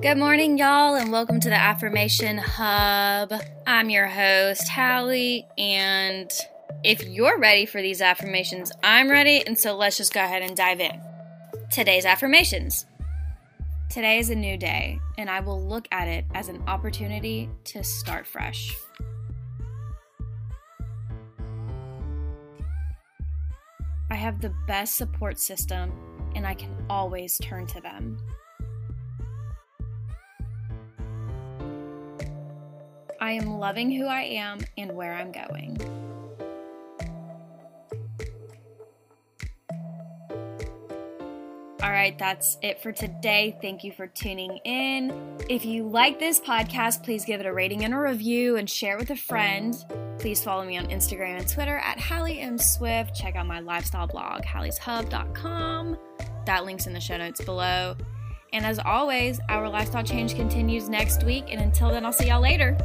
Good morning, y'all, and welcome to the Affirmation Hub. I'm your host, Hallie, and if you're ready for these affirmations, I'm ready, and so let's just go ahead and dive in. Today's affirmations. Today is a new day, and I will look at it as an opportunity to start fresh. I have the best support system, and I can always turn to them. I am loving who I am and where I'm going. All right, that's it for today. Thank you for tuning in. If you like this podcast, please give it a rating and a review and share it with a friend. Please follow me on Instagram and Twitter at Hallie M. Swift. Check out my lifestyle blog, hallieshub.com. That link's in the show notes below. And as always, our lifestyle change continues next week. And until then, I'll see y'all later.